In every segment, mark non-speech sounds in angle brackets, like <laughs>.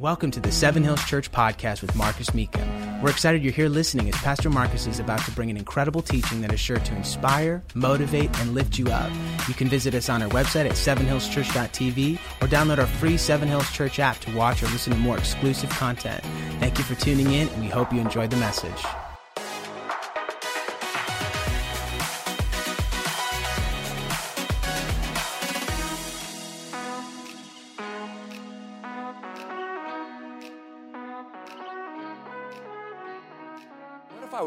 Welcome to the Seven Hills Church podcast with Marcus Mecum. We're excited you're here listening as Pastor Marcus is about to bring an incredible teaching that is sure to inspire, motivate, and lift you up. You can visit us on our website at sevenhillschurch.tv or download our free Seven Hills Church app to watch or listen to more exclusive content. Thank you for tuning in, and we hope you enjoyed the message.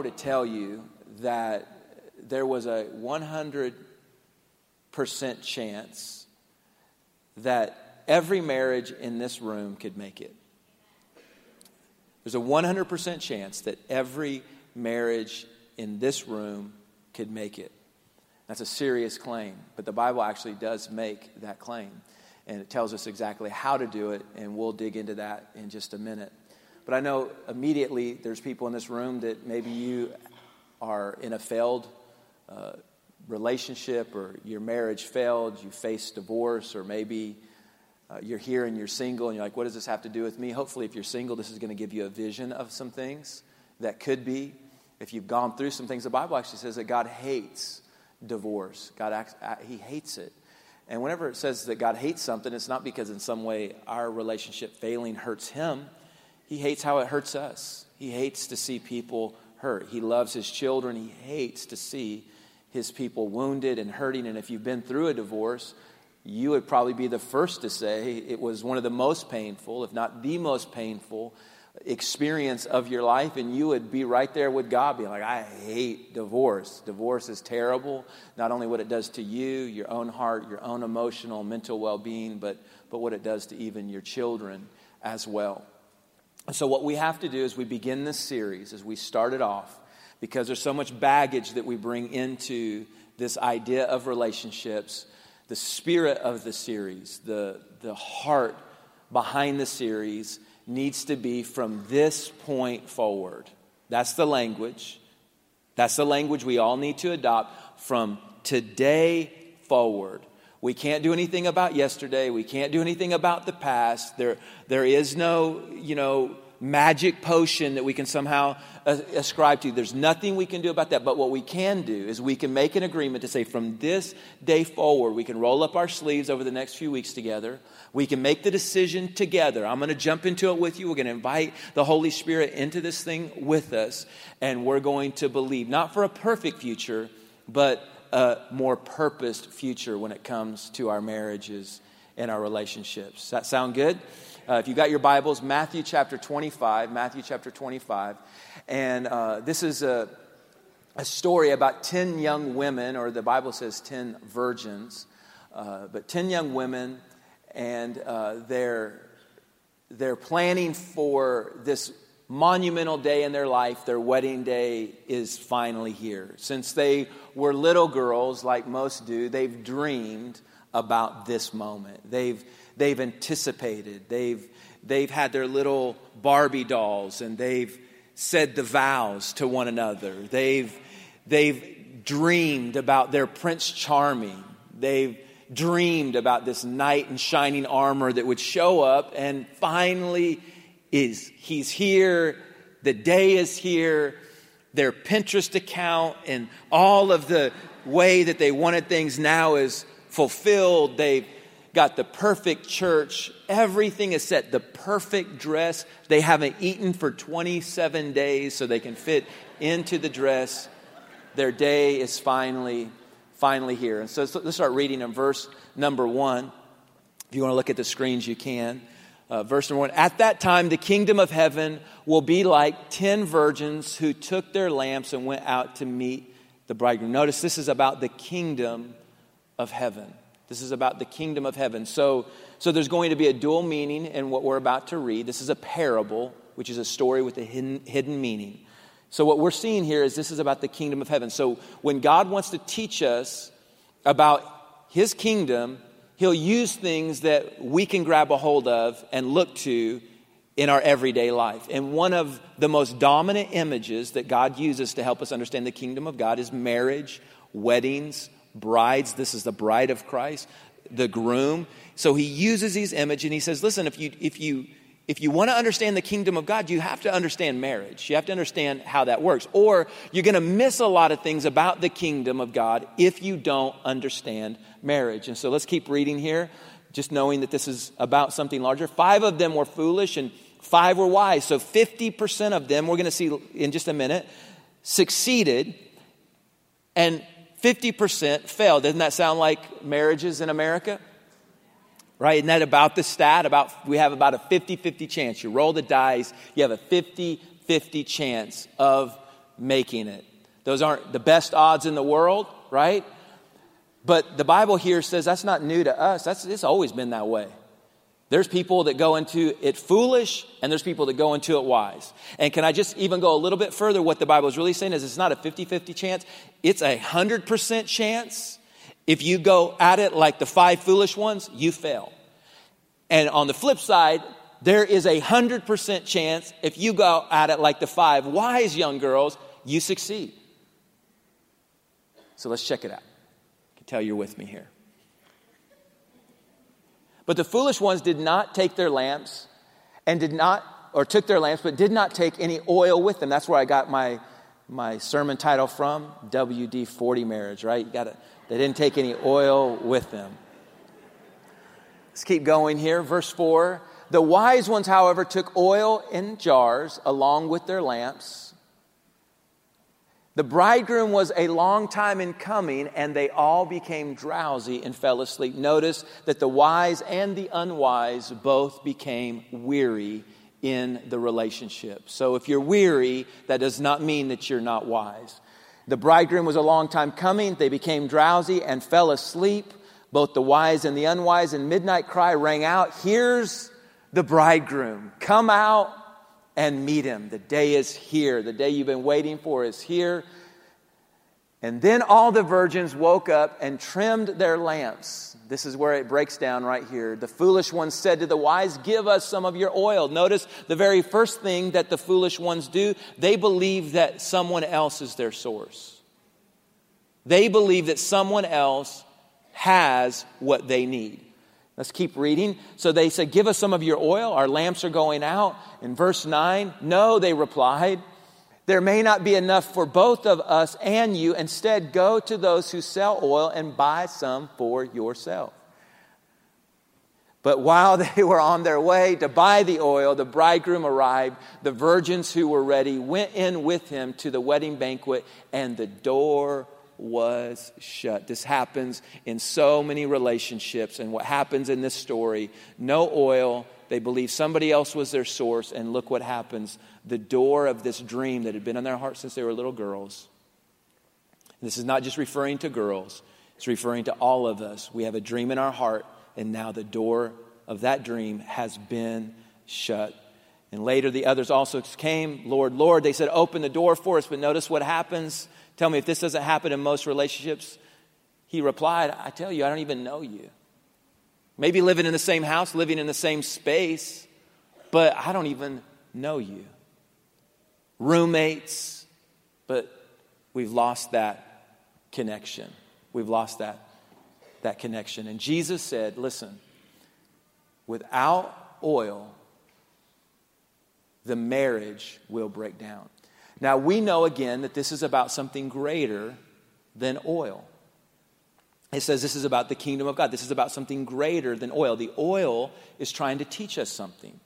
To tell you that there was a 100% chance that every marriage in this room could make it? There's a 100% chance that every marriage in this room could make it. That's a serious claim, but the Bible actually does make that claim. And it tells us exactly how to do it, and we'll dig into that in just a minute. But I know immediately there's people in this room that maybe you are in a failed uh, relationship or your marriage failed, you face divorce, or maybe uh, you're here and you're single and you're like, what does this have to do with me? Hopefully, if you're single, this is going to give you a vision of some things that could be. If you've gone through some things, the Bible actually says that God hates divorce. God, acts, He hates it. And whenever it says that God hates something, it's not because in some way our relationship failing hurts Him. He hates how it hurts us. He hates to see people hurt. He loves his children. He hates to see his people wounded and hurting. And if you've been through a divorce, you would probably be the first to say it was one of the most painful, if not the most painful, experience of your life. And you would be right there with God, being like, I hate divorce. Divorce is terrible, not only what it does to you, your own heart, your own emotional, mental well being, but, but what it does to even your children as well. So, what we have to do as we begin this series, as we start it off, because there's so much baggage that we bring into this idea of relationships, the spirit of the series, the, the heart behind the series needs to be from this point forward. That's the language. That's the language we all need to adopt from today forward. We can't do anything about yesterday. We can't do anything about the past. There, there is no, you know, magic potion that we can somehow uh, ascribe to. There's nothing we can do about that. But what we can do is we can make an agreement to say from this day forward, we can roll up our sleeves over the next few weeks together. We can make the decision together. I'm going to jump into it with you. We're going to invite the Holy Spirit into this thing with us. And we're going to believe, not for a perfect future, but a more purposed future when it comes to our marriages and our relationships. Does that sound good? Uh, if you got your Bibles, Matthew chapter 25, Matthew chapter 25. And uh, this is a, a story about 10 young women, or the Bible says 10 virgins, uh, but 10 young women, and uh, they're, they're planning for this monumental day in their life, their wedding day is finally here. Since they were little girls, like most do, they've dreamed about this moment. They've, they've anticipated. They've, they've had their little Barbie dolls and they've said the vows to one another. They've, they've dreamed about their Prince Charming. They've dreamed about this knight in shining armor that would show up and finally is he's here, the day is here, their Pinterest account and all of the way that they wanted things now is fulfilled. They've got the perfect church. Everything is set. The perfect dress. They haven't eaten for 27 days so they can fit into the dress. Their day is finally, finally here. And so let's start reading in verse number one. If you want to look at the screens, you can. Uh, verse number one At that time, the kingdom of heaven will be like ten virgins who took their lamps and went out to meet the bridegroom. Notice this is about the kingdom of heaven. This is about the kingdom of heaven. So, so there's going to be a dual meaning in what we're about to read. This is a parable, which is a story with a hidden, hidden meaning. So, what we're seeing here is this is about the kingdom of heaven. So, when God wants to teach us about his kingdom, he'll use things that we can grab a hold of and look to in our everyday life. And one of the most dominant images that God uses to help us understand the kingdom of God is marriage, weddings, brides. This is the bride of Christ, the groom. So he uses these images and he says, listen, if you, if you, if you want to understand the kingdom of God, you have to understand marriage. You have to understand how that works. Or you're going to miss a lot of things about the kingdom of God if you don't understand marriage. And so let's keep reading here, just knowing that this is about something larger. Five of them were foolish and five were wise. So 50% of them, we're going to see in just a minute, succeeded and 50% fail. Doesn't that sound like marriages in America? right? Isn't that about the stat? About we have about a 50-50 chance. You roll the dice, you have a 50-50 chance of making it. Those aren't the best odds in the world, right? But the Bible here says that's not new to us. That's it's always been that way. There's people that go into it foolish, and there's people that go into it wise. And can I just even go a little bit further? What the Bible is really saying is it's not a 50 50 chance, it's a 100% chance if you go at it like the five foolish ones, you fail. And on the flip side, there is a 100% chance if you go at it like the five wise young girls, you succeed. So let's check it out. I can tell you're with me here. But the foolish ones did not take their lamps and did not, or took their lamps, but did not take any oil with them. That's where I got my, my sermon title from WD 40 marriage, right? You gotta, they didn't take any oil with them. Let's keep going here. Verse 4 The wise ones, however, took oil in jars along with their lamps. The bridegroom was a long time in coming, and they all became drowsy and fell asleep. Notice that the wise and the unwise both became weary in the relationship. So if you're weary, that does not mean that you're not wise. The bridegroom was a long time coming. They became drowsy and fell asleep. Both the wise and the unwise, and midnight cry rang out Here's the bridegroom. Come out and meet him. The day is here. The day you've been waiting for is here. And then all the virgins woke up and trimmed their lamps. This is where it breaks down right here. The foolish ones said to the wise, Give us some of your oil. Notice the very first thing that the foolish ones do, they believe that someone else is their source. They believe that someone else has what they need. Let's keep reading. So they said, Give us some of your oil. Our lamps are going out. In verse 9, no, they replied. There may not be enough for both of us and you. Instead, go to those who sell oil and buy some for yourself. But while <laughs> they were on their way to buy the oil, the bridegroom arrived. The virgins who were ready went in with him to the wedding banquet, and the door was shut. This happens in so many relationships, and what happens in this story no oil. They believe somebody else was their source, and look what happens the door of this dream that had been in their heart since they were little girls. And this is not just referring to girls, it's referring to all of us. We have a dream in our heart, and now the door of that dream has been shut. And later the others also came, Lord, Lord. They said, Open the door for us. But notice what happens. Tell me if this doesn't happen in most relationships. He replied, I tell you, I don't even know you. Maybe living in the same house, living in the same space, but I don't even know you roommates, but we've lost that connection. We've lost that, that connection. And Jesus said, Listen, without oil, the marriage will break down. Now, we know again that this is about something greater than oil. It says this is about the kingdom of God. This is about something greater than oil. The oil is trying to teach us something.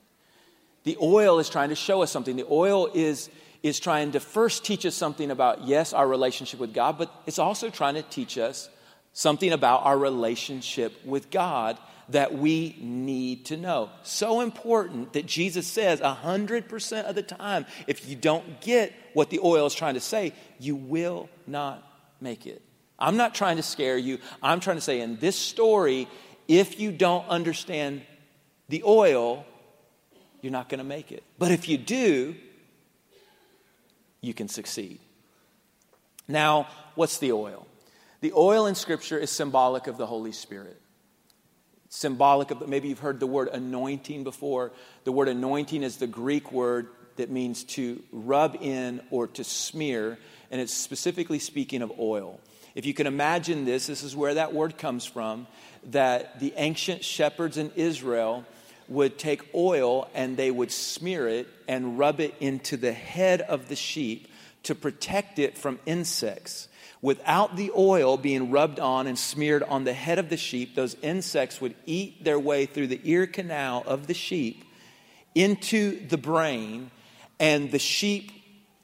The oil is trying to show us something. The oil is, is trying to first teach us something about, yes, our relationship with God, but it's also trying to teach us something about our relationship with God that we need to know. So important that Jesus says 100% of the time, if you don't get what the oil is trying to say, you will not make it. I'm not trying to scare you. I'm trying to say in this story, if you don't understand the oil, you're not going to make it. But if you do, you can succeed. Now, what's the oil? The oil in Scripture is symbolic of the Holy Spirit. Symbolic of, maybe you've heard the word anointing before. The word anointing is the Greek word that means to rub in or to smear, and it's specifically speaking of oil. If you can imagine this, this is where that word comes from that the ancient shepherds in Israel would take oil and they would smear it and rub it into the head of the sheep to protect it from insects. Without the oil being rubbed on and smeared on the head of the sheep, those insects would eat their way through the ear canal of the sheep into the brain, and the sheep,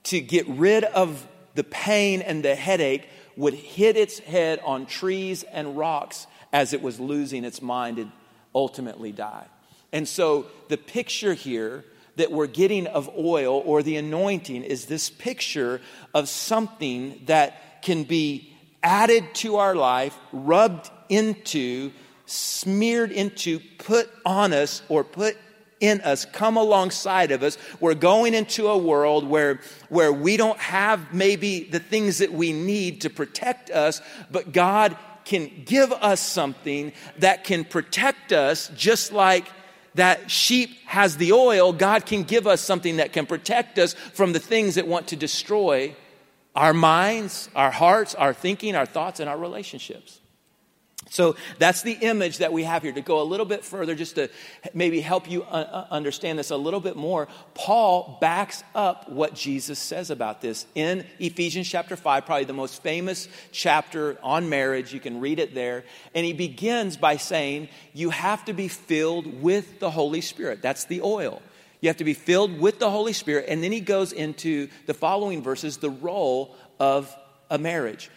to get rid of the pain and the headache, would hit its head on trees and rocks as it was losing its mind and ultimately die. And so the picture here that we're getting of oil or the anointing is this picture of something that can be added to our life, rubbed into, smeared into, put on us, or put in us, come alongside of us. We're going into a world where, where we don't have maybe the things that we need to protect us, but God can give us something that can protect us just like that sheep has the oil, God can give us something that can protect us from the things that want to destroy our minds, our hearts, our thinking, our thoughts, and our relationships. So that's the image that we have here. To go a little bit further, just to maybe help you uh, uh, understand this a little bit more, Paul backs up what Jesus says about this in Ephesians chapter 5, probably the most famous chapter on marriage. You can read it there. And he begins by saying, You have to be filled with the Holy Spirit. That's the oil. You have to be filled with the Holy Spirit. And then he goes into the following verses, the role of a marriage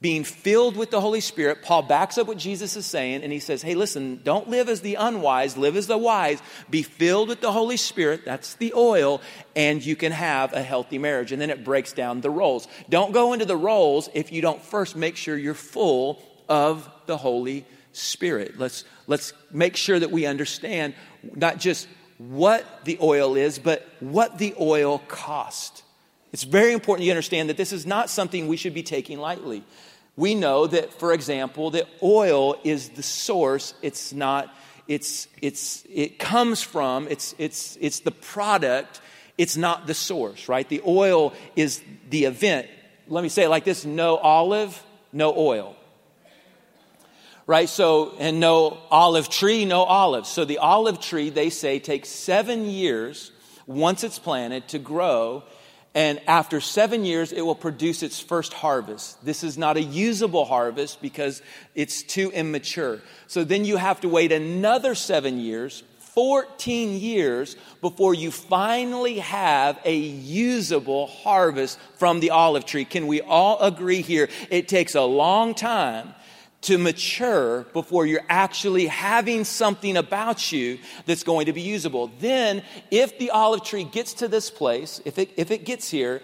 being filled with the Holy Spirit, Paul backs up what Jesus is saying and he says, Hey, listen, don't live as the unwise, live as the wise. Be filled with the Holy Spirit, that's the oil, and you can have a healthy marriage. And then it breaks down the roles. Don't go into the roles if you don't first make sure you're full of the Holy Spirit. Let's, let's make sure that we understand not just what the oil is, but what the oil cost. It's very important you understand that this is not something we should be taking lightly. We know that, for example, that oil is the source. It's not, it's, it's, it comes from, it's, it's, it's the product. It's not the source, right? The oil is the event. Let me say it like this no olive, no oil. Right? So, and no olive tree, no olives. So the olive tree, they say, takes seven years once it's planted to grow and after seven years, it will produce its first harvest. This is not a usable harvest because it's too immature. So then you have to wait another seven years, 14 years, before you finally have a usable harvest from the olive tree. Can we all agree here? It takes a long time to mature before you're actually having something about you that's going to be usable. Then, if the olive tree gets to this place, if it, if it gets here,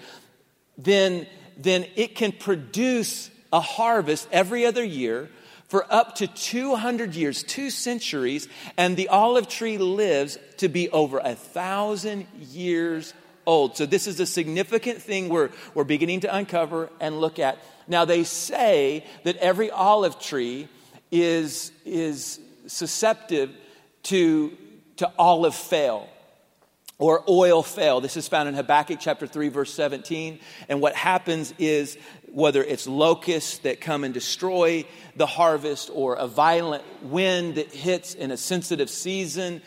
then, then it can produce a harvest every other year for up to 200 years, two centuries, and the olive tree lives to be over a thousand years old. So, this is a significant thing we're, we're beginning to uncover and look at. Now, they say that every olive tree is, is susceptible to, to olive fail or oil fail. This is found in Habakkuk chapter 3, verse 17. And what happens is whether it's locusts that come and destroy the harvest or a violent wind that hits in a sensitive season,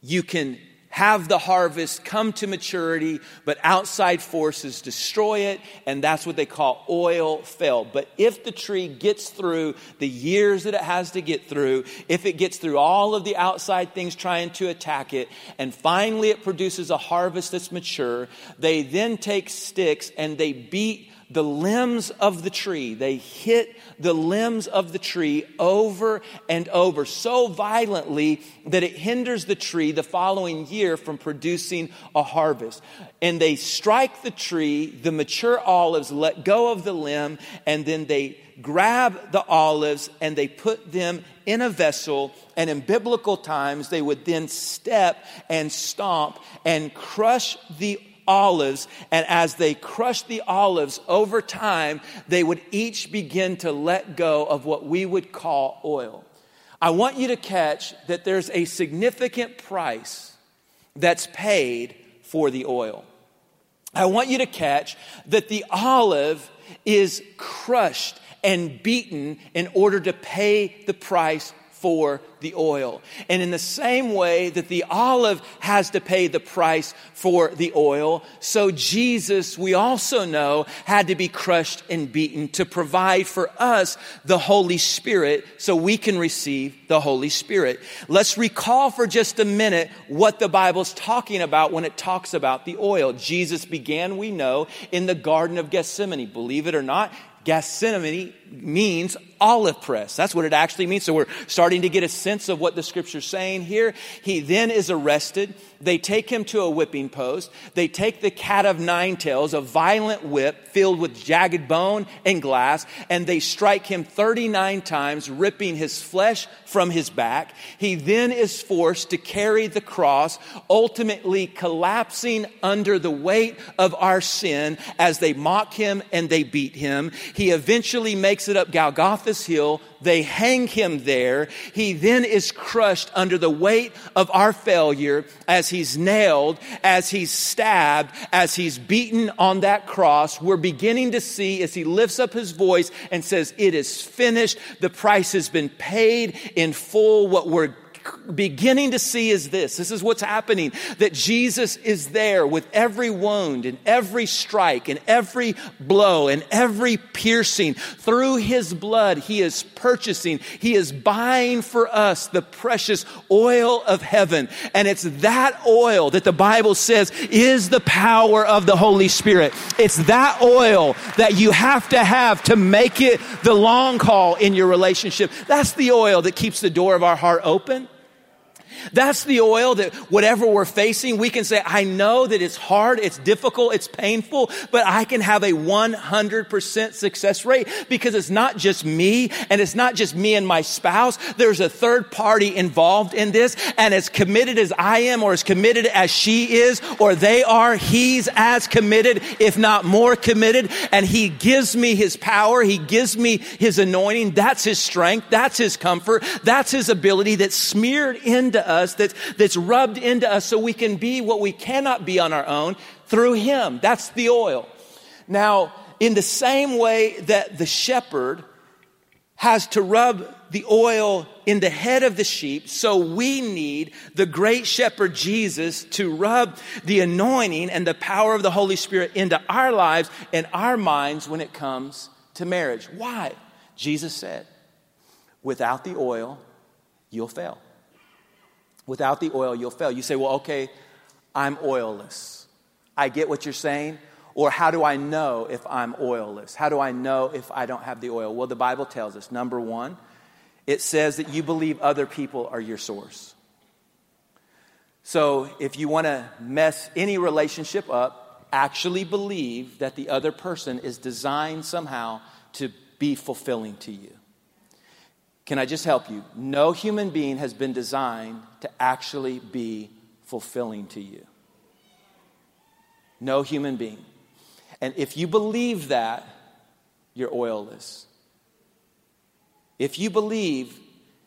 you can have the harvest come to maturity, but outside forces destroy it, and that's what they call oil fail. But if the tree gets through the years that it has to get through, if it gets through all of the outside things trying to attack it, and finally it produces a harvest that's mature, they then take sticks and they beat the limbs of the tree. They hit the limbs of the tree over and over so violently that it hinders the tree the following year from producing a harvest. And they strike the tree, the mature olives let go of the limb, and then they grab the olives and they put them in a vessel. And in biblical times, they would then step and stomp and crush the olives, and as they crushed the olives over time, they would each begin to let go of what we would call oil. I want you to catch that there's a significant price that's paid for the oil. I want you to catch that the olive is crushed and beaten in order to pay the price for the oil. And in the same way that the olive has to pay the price for the oil, so Jesus, we also know, had to be crushed and beaten to provide for us the Holy Spirit so we can receive the Holy Spirit. Let's recall for just a minute what the Bible's talking about when it talks about the oil. Jesus began, we know, in the Garden of Gethsemane. Believe it or not, Gethsemane means olive press. That's what it actually means. So we're starting to get a sense of what the scripture's saying here. He then is arrested. They take him to a whipping post. They take the cat of nine tails, a violent whip filled with jagged bone and glass, and they strike him 39 times, ripping his flesh from his back. He then is forced to carry the cross, ultimately collapsing under the weight of our sin as they mock him and they beat him. He eventually makes it up Golgotha's hill. They hang him there. He then is crushed under the weight of our failure as he's nailed, as he's stabbed, as he's beaten on that cross. We're beginning to see as he lifts up his voice and says, It is finished. The price has been paid in full. What we're beginning to see is this. This is what's happening that Jesus is there with every wound and every strike and every blow and every piercing. Through his blood, he is purchasing, he is buying for us the precious oil of heaven. And it's that oil that the Bible says is the power of the Holy Spirit. It's that oil that you have to have to make it the long haul in your relationship. That's the oil that keeps the door of our heart open. That's the oil that whatever we're facing, we can say, I know that it's hard, it's difficult, it's painful, but I can have a 100% success rate because it's not just me and it's not just me and my spouse. There's a third party involved in this and as committed as I am or as committed as she is or they are, he's as committed, if not more committed. And he gives me his power. He gives me his anointing. That's his strength. That's his comfort. That's his ability that's smeared into us, that's, that's rubbed into us so we can be what we cannot be on our own through Him. That's the oil. Now, in the same way that the shepherd has to rub the oil in the head of the sheep, so we need the great shepherd Jesus to rub the anointing and the power of the Holy Spirit into our lives and our minds when it comes to marriage. Why? Jesus said, without the oil, you'll fail. Without the oil, you'll fail. You say, well, okay, I'm oilless. I get what you're saying. Or how do I know if I'm oilless? How do I know if I don't have the oil? Well, the Bible tells us number one, it says that you believe other people are your source. So if you want to mess any relationship up, actually believe that the other person is designed somehow to be fulfilling to you. Can I just help you? No human being has been designed to actually be fulfilling to you. No human being. And if you believe that, you're oilless. If you believe,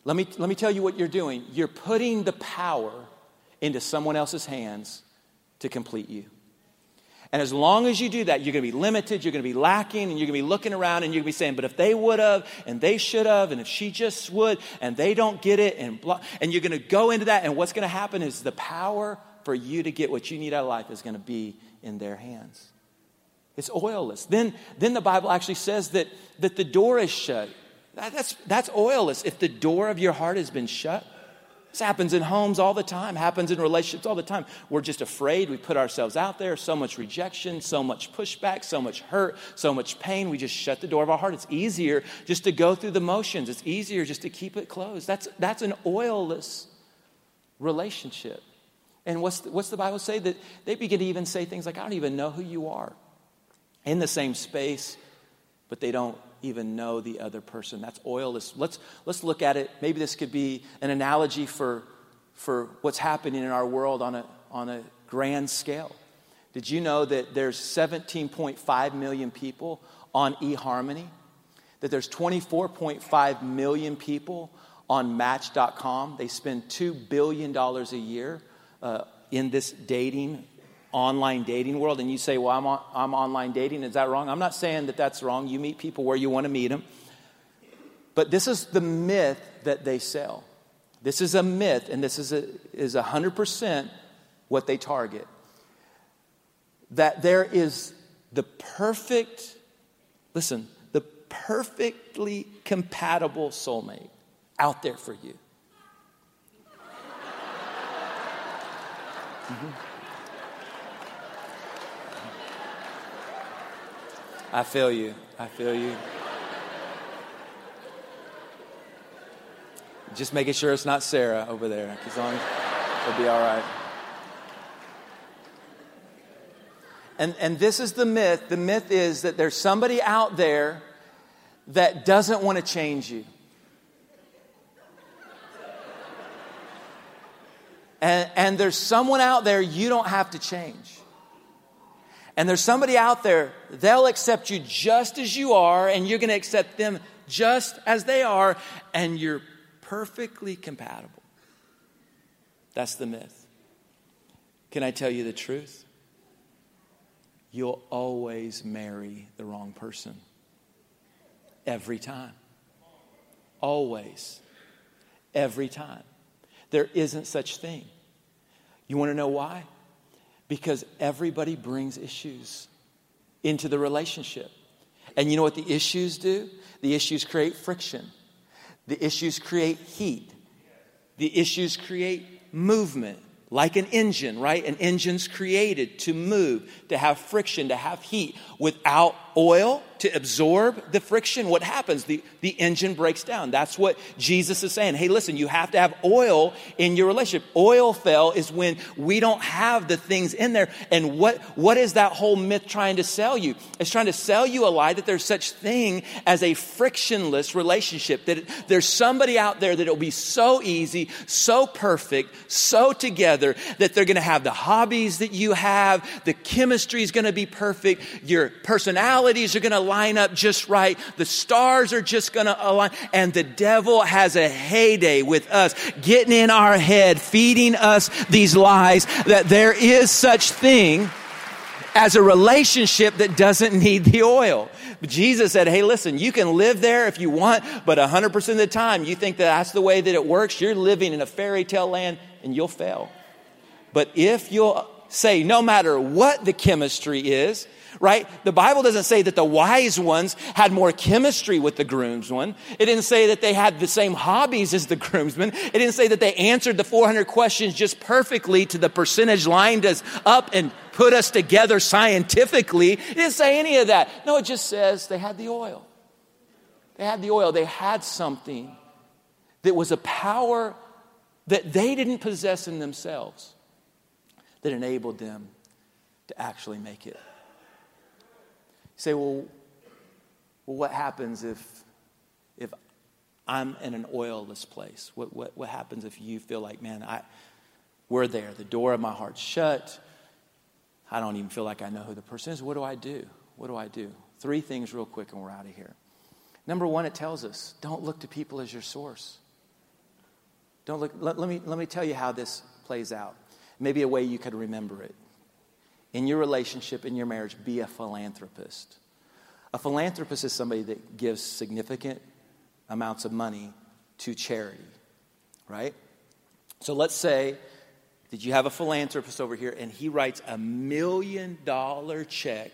let me, let me tell you what you're doing. You're putting the power into someone else's hands to complete you. And as long as you do that, you're going to be limited, you're going to be lacking, and you're going to be looking around and you're going to be saying, but if they would have, and they should have, and if she just would, and they don't get it, and blah, and you're going to go into that, and what's going to happen is the power for you to get what you need out of life is going to be in their hands. It's oilless. Then, then the Bible actually says that, that the door is shut. That, that's, that's oilless. If the door of your heart has been shut, this happens in homes all the time, happens in relationships all the time. We're just afraid. We put ourselves out there. So much rejection, so much pushback, so much hurt, so much pain. We just shut the door of our heart. It's easier just to go through the motions. It's easier just to keep it closed. That's, that's an oilless relationship. And what's the, what's the Bible say? That they begin to even say things like, I don't even know who you are. In the same space, but they don't even know the other person. That's oil. Let's, let's look at it. Maybe this could be an analogy for, for what's happening in our world on a, on a grand scale. Did you know that there's 17.5 million people on eHarmony? That there's 24.5 million people on Match.com? They spend $2 billion a year uh, in this dating online dating world and you say, Well, I'm, on, I'm online dating, is that wrong? I'm not saying that that's wrong. You meet people where you want to meet them. But this is the myth that they sell. This is a myth, and this is a, is 100% what they target. That there is the perfect, listen, the perfectly compatible soulmate out there for you. Mm-hmm. I feel you. I feel you. Just making sure it's not Sarah over there. As it'll be all right. And, and this is the myth. The myth is that there's somebody out there that doesn't want to change you. And, and there's someone out there you don't have to change. And there's somebody out there, they'll accept you just as you are, and you're going to accept them just as they are, and you're perfectly compatible. That's the myth. Can I tell you the truth? You'll always marry the wrong person. Every time. Always. Every time. There isn't such thing. You want to know why? Because everybody brings issues into the relationship. And you know what the issues do? The issues create friction. The issues create heat. The issues create movement like an engine, right? An engine's created to move, to have friction, to have heat. Without oil to absorb the friction, what happens? The, the engine breaks down. That's what Jesus is saying. Hey, listen, you have to have oil in your relationship. Oil fail is when we don't have the things in there. And what, what is that whole myth trying to sell you? It's trying to sell you a lie that there's such thing as a frictionless relationship, that there's somebody out there that it'll be so easy, so perfect, so together that they're going to have the hobbies that you have, the chemistry is going to be perfect, your personalities are going to line up just right, the stars are just going to align, and the devil has a heyday with us, getting in our head, feeding us these lies that there is such thing as a relationship that doesn't need the oil. Jesus said, hey, listen, you can live there if you want, but 100% of the time you think that that's the way that it works. You're living in a fairy tale land and you'll fail. But if you'll say, no matter what the chemistry is, right? The Bible doesn't say that the wise ones had more chemistry with the groomsman. It didn't say that they had the same hobbies as the <laughs> groomsmen. It didn't say that they answered the 400 questions just perfectly to the percentage lined us up and put us together scientifically. It didn't say any of that. No, it just says they had the oil. They had the oil. They had something that was a power that they didn't possess in themselves that enabled them to actually make it. Say, well, well what happens if, if I'm in an oilless place? What, what, what happens if you feel like, man, I, we're there, the door of my heart's shut. I don't even feel like I know who the person is. What do I do? What do I do? Three things, real quick, and we're out of here. Number one, it tells us don't look to people as your source. Don't look, let, let, me, let me tell you how this plays out. Maybe a way you could remember it. In your relationship, in your marriage, be a philanthropist. A philanthropist is somebody that gives significant amounts of money to charity, right? So let's say that you have a philanthropist over here and he writes a million dollar check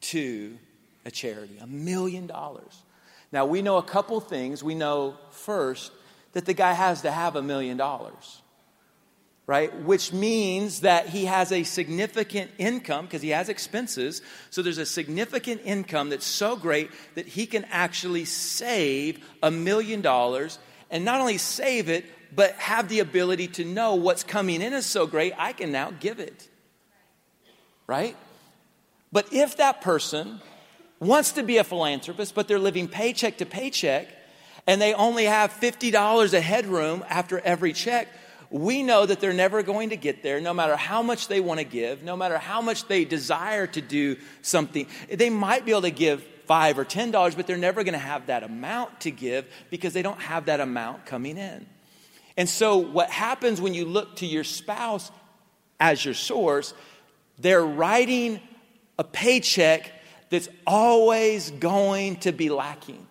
to a charity. A million dollars. Now we know a couple things. We know first that the guy has to have a million dollars, right? Which means that he has a significant income because he has expenses. So there's a significant income that's so great that he can actually save a million dollars and not only save it, but have the ability to know what's coming in is so great, I can now give it. Right? But if that person wants to be a philanthropist, but they're living paycheck to paycheck, and they only have $50 a headroom after every check, we know that they're never going to get there, no matter how much they want to give, no matter how much they desire to do something. They might be able to give five or ten dollars, but they're never going to have that amount to give because they don't have that amount coming in. And so, what happens when you look to your spouse as your source, they're writing a paycheck that's always going to be lacking.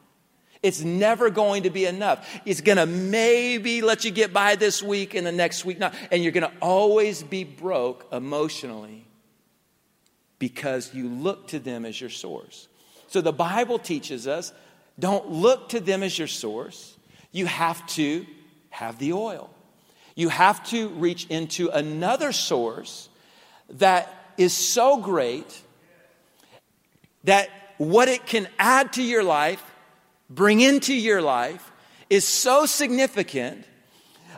It's never going to be enough. It's going to maybe let you get by this week and the next week not. And you're going to always be broke emotionally because you look to them as your source. So the Bible teaches us don't look to them as your source. You have to have the oil. You have to reach into another source that is so great that what it can add to your life, bring into your life, is so significant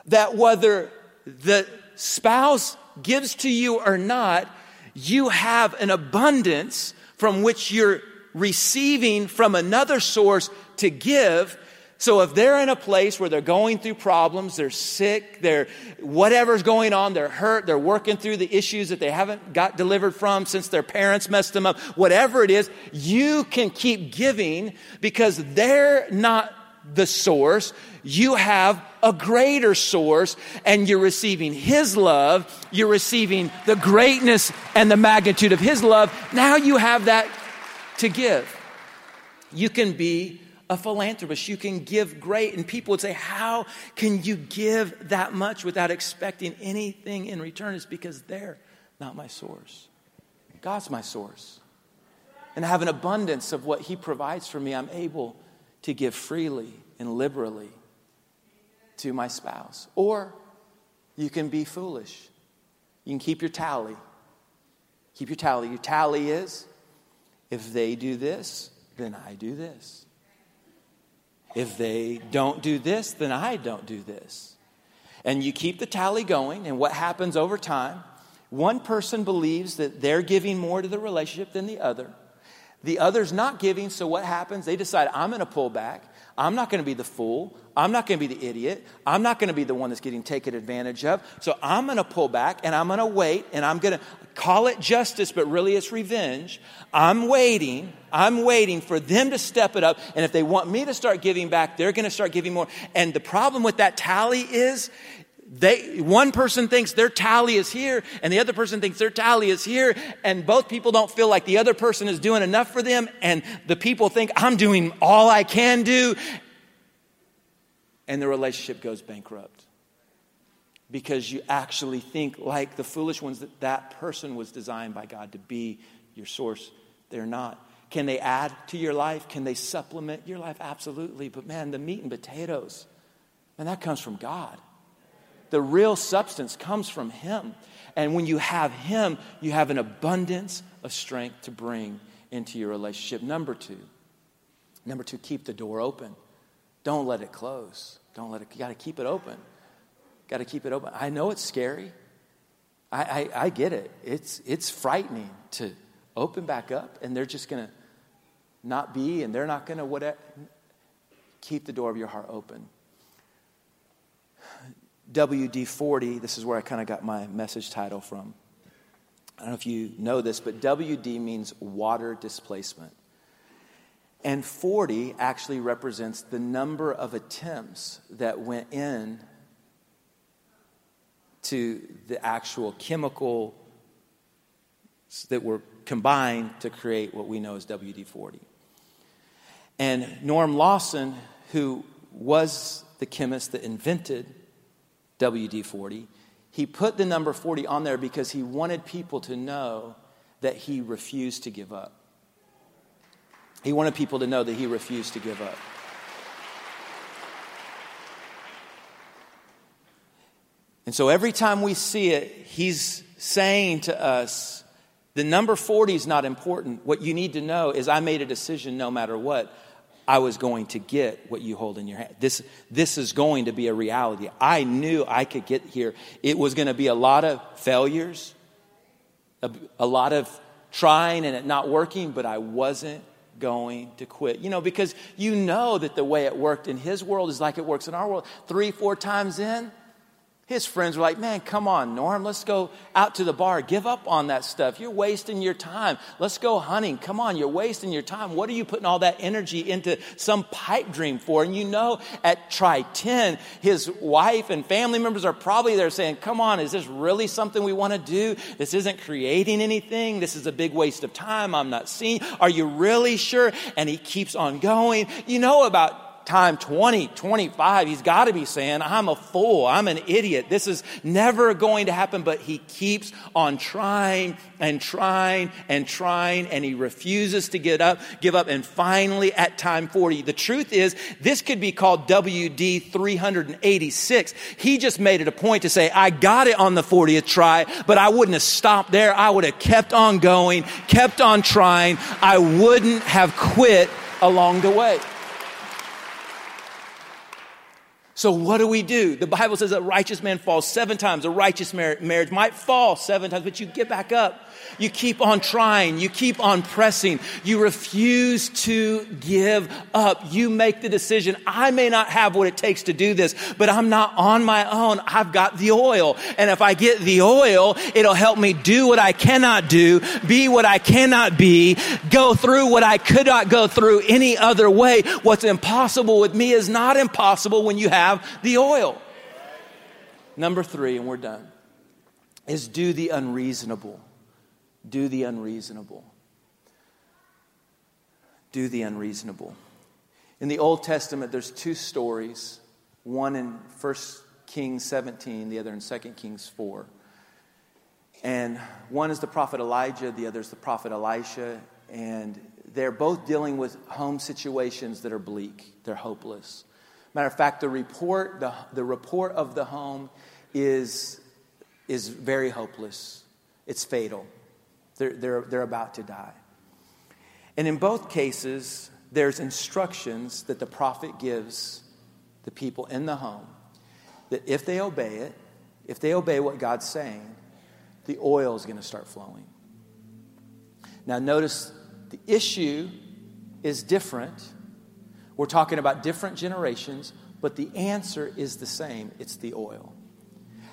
that whether the spouse gives to you or not, you have an abundance from which you're receiving from another source to give. So if they're in a place where they're going through problems, they're sick, they're whatever's going on, they're hurt, they're working through the issues that they haven't got delivered from since their parents messed them up, whatever it is, you can keep giving because they're not the source. You have a greater source and you're receiving His love. You're receiving the greatness and the magnitude of His love. Now you have that to give. You can be a philanthropist. You can give great. And people would say, How can you give that much without expecting anything in return? It's because they're not my source. God's my source. And I have an abundance of what He provides for me. I'm able to give freely and liberally to my spouse. Or you can be foolish. You can keep your tally. Keep your tally. Your tally is if they do this, then I do this. If they don't do this, then I don't do this. And you keep the tally going, and what happens over time? One person believes that they're giving more to the relationship than the other. The other's not giving, so what happens? They decide, I'm going to pull back. I'm not going to be the fool. I'm not going to be the idiot. I'm not going to be the one that's getting taken advantage of. So I'm going to pull back and I'm going to wait and I'm going to call it justice, but really it's revenge. I'm waiting. I'm waiting for them to step it up. And if they want me to start giving back, they're going to start giving more. And the problem with that tally is they one person thinks their tally is here and the other person thinks their tally is here and both people don't feel like the other person is doing enough for them and the people think i'm doing all i can do. And the relationship goes bankrupt because you actually think like the foolish ones that that person was designed by god to be your source. They're not. Can they add to your life? Can they supplement your life? Absolutely. But man the meat and potatoes and that comes from god the real substance comes from Him. And when you have Him, you have an abundance of strength to bring into your relationship. Number two, number two, keep the door open. Don't let it close. Don't let it, you got to keep it open. Got to keep it open. I know it's scary. I, I, I get it. It's, it's frightening to open back up and they're just going to not be and they're not going to whatever. Keep the door of your heart open. WD 40, this is where I kind of got my message title from. I don't know if you know this, but WD means water displacement. And 40 actually represents the number of attempts that went in to the actual chemical that were combined to create what we know as WD 40. And Norm Larsen, who was the chemist that invented WD 40. He put the number 40 on there because he wanted people to know that he refused to give up. He wanted people to know that he refused to give up. And so every time we see it, he's saying to us, the number 40 is not important. What you need to know is I made a decision no matter what. I was going to get what you hold in your hand. This, this is going to be a reality. I knew I could get here. It was going to be a lot of failures, a, a lot of trying and it not working, but I wasn't going to quit. You know, because you know that the way it worked in his world is like it works in our world. Three, four times in, his friends were like, Man, come on, Norm, let's go out to the bar. Give up on that stuff. You're wasting your time. Let's go hunting. Come on, you're wasting your time. What are you putting all that energy into some pipe dream for? And you know, at try 10, his wife and family members are probably there saying, Come on, is this really something we want to do? This isn't creating anything. This is a big waste of time. I'm not seeing. Are you really sure? And he keeps on going. You know about time 20, 25, he's got to be saying, I'm a fool. I'm an idiot. This is never going to happen. But he keeps on trying and trying and trying, and he refuses to get up, give up. And finally, at time 40, the truth is, this could be called WD 386. He just made it a point to say, I got it on the 40th try, but I wouldn't have stopped there. I would have kept on going, kept on trying. I wouldn't have quit along the way. So, what do we do? The Bible says a righteous man falls seven times. A righteous marriage might fall seven times, but you get back up. You keep on trying. You keep on pressing. You refuse to give up. You make the decision. I may not have what it takes to do this, but I'm not on my own. I've got the oil. And if I get the oil, it'll help me do what I cannot do, be what I cannot be, go through what I could not go through any other way. What's impossible with me is not impossible when you have the oil. Number three, and we're done, is do the unreasonable do the unreasonable. Do the unreasonable. In the Old Testament, there's two stories one in 1 Kings 17, the other in 2 Kings 4. And one is the prophet Elijah, the other is the prophet Elisha. And they're both dealing with home situations that are bleak, they're hopeless. Matter of fact, the report, the, the report of the home is, is very hopeless, it's fatal. They're, they're, they're about to die. And in both cases, there's instructions that the prophet gives the people in the home that if they obey it, if they obey what God's saying, the oil is going to start flowing. Now, notice the issue is different. We're talking about different generations, but the answer is the same it's the oil.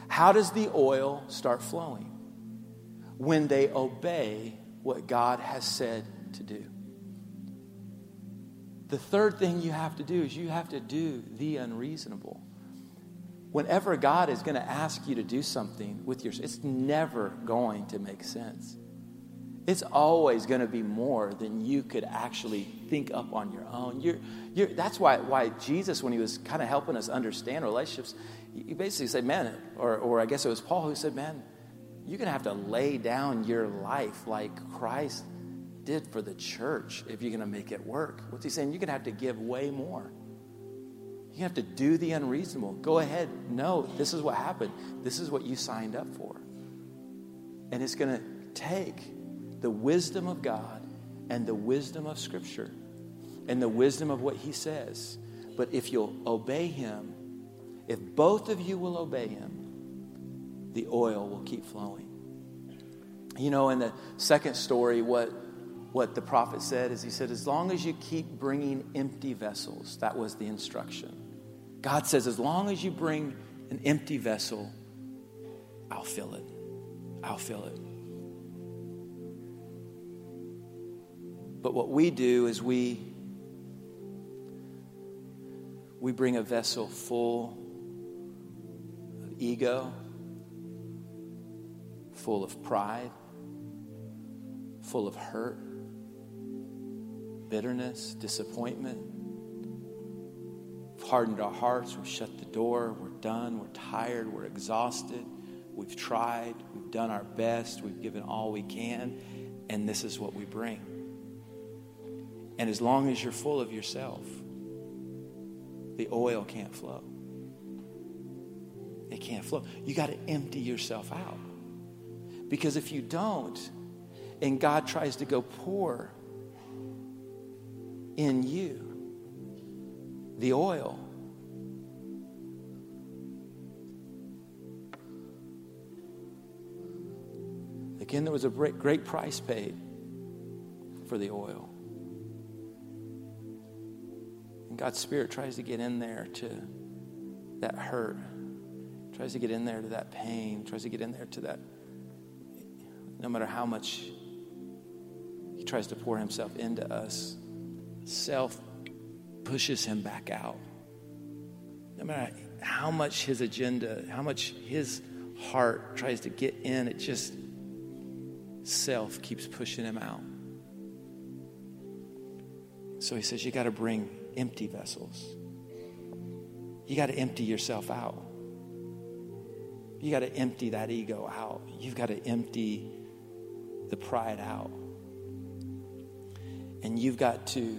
How does the oil start flowing? When they obey what God has said to do. The third thing you have to do is you have to do the unreasonable. Whenever God is going to ask you to do something with your, it's never going to make sense. It's always going to be more than you could actually think up on your own. You're, you're, that's why, why Jesus, when he was kind of helping us understand relationships, he basically said, man, or, or I guess it was Paul who said, man, you're going to have to lay down your life like Christ did for the church if you're going to make it work. What's he saying? You're going to have to give way more. You have to do the unreasonable. Go ahead. No, this is what happened. This is what you signed up for. And it's going to take the wisdom of God and the wisdom of Scripture and the wisdom of what He says. But if you'll obey Him, if both of you will obey Him, the oil will keep flowing. You know, in the second story, what, what the prophet said is he said, as long as you keep bringing empty vessels, that was the instruction. God says, as long as you bring an empty vessel, I'll fill it. I'll fill it. But what we do is we we bring a vessel full of ego, full of pride, full of hurt, bitterness, disappointment. We've hardened our hearts. We've shut the door. We're done. We're tired. We're exhausted. We've tried. We've done our best. We've given all we can. And this is what we bring. And as long as you're full of yourself, the oil can't flow. It can't flow. You got to empty yourself out. Because if you don't, and God tries to go pour in you the oil, again, there was a great price paid for the oil. And God's Spirit tries to get in there to that hurt, tries to get in there to that pain, tries to get in there to that no matter how much he tries to pour himself into us, self pushes him back out. No matter how much his agenda, how much his heart tries to get in, it just self keeps pushing him out. So he says, You got to bring empty vessels. you got to empty yourself out. You got to empty that ego out. You've got to empty the pride out. And you've got to,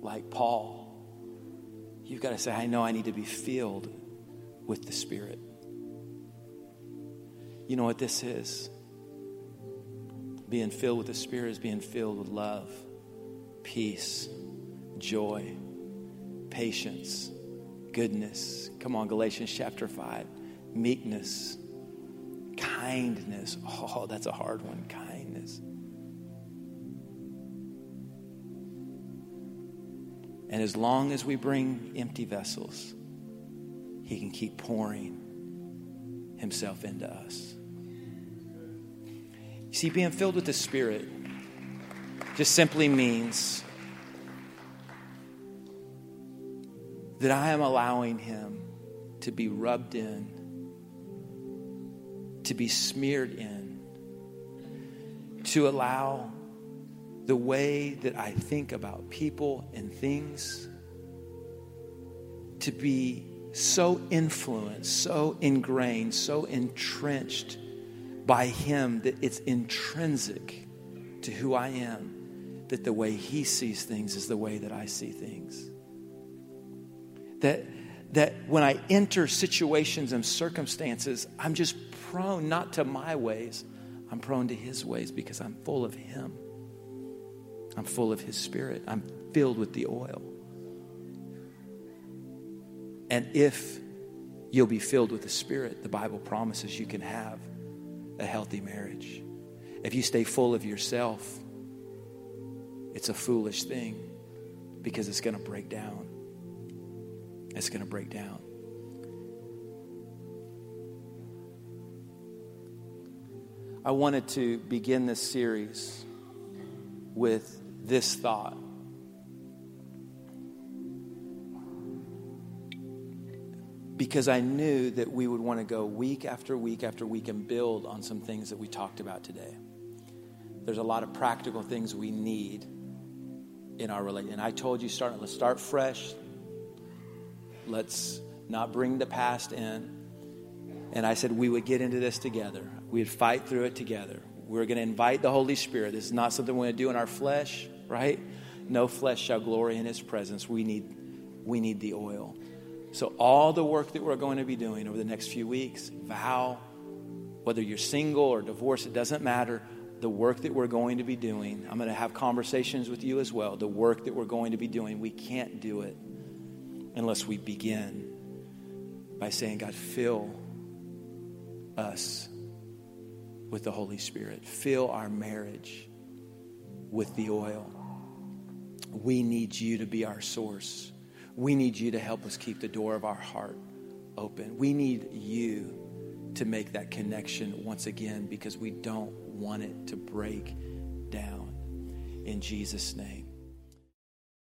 like Paul, you've got to say, I know I need to be filled with the Spirit. You know what this is? Being filled with the Spirit is being filled with love, peace, joy, patience, goodness. Come on, Galatians chapter 5. Meekness, kindness. Oh, that's a hard one. Kindness. And as long as we bring empty vessels, He can keep pouring Himself into us. You see, being filled with the Spirit just simply means that I am allowing Him to be rubbed in, to be smeared in, to allow the way that I think about people and things to be so influenced, so ingrained, so entrenched by Him that it's intrinsic to who I am, that the way He sees things is the way that I see things. That, that when I enter situations and circumstances, I'm just prone not to my ways, I'm prone to His ways because I'm full of Him. I'm full of His Spirit. I'm filled with the oil. And if you'll be filled with the Spirit, the Bible promises you can have a healthy marriage. If you stay full of yourself, it's a foolish thing because it's going to break down. It's going to break down. I wanted to begin this series with this thought. Because I knew that we would want to go week after week after week and build on some things that we talked about today. There's a lot of practical things we need in our relationship. And I told you, start, let's start fresh. Let's not bring the past in. And I said we would get into this together. We'd fight through it together. We're going to invite the Holy Spirit. This is not something we're going to do in our flesh, right? No flesh shall glory in his presence. We need, we need the oil. So, all the work that we're going to be doing over the next few weeks, vow, whether you're single or divorced, it doesn't matter. The work that we're going to be doing, I'm going to have conversations with you as well. The work that we're going to be doing, we can't do it unless we begin by saying, God, fill us with the Holy Spirit. Fill our marriage with the oil. We need you to be our source. We need you to help us keep the door of our heart open. We need you to make that connection once again because we don't want it to break down. In Jesus' name.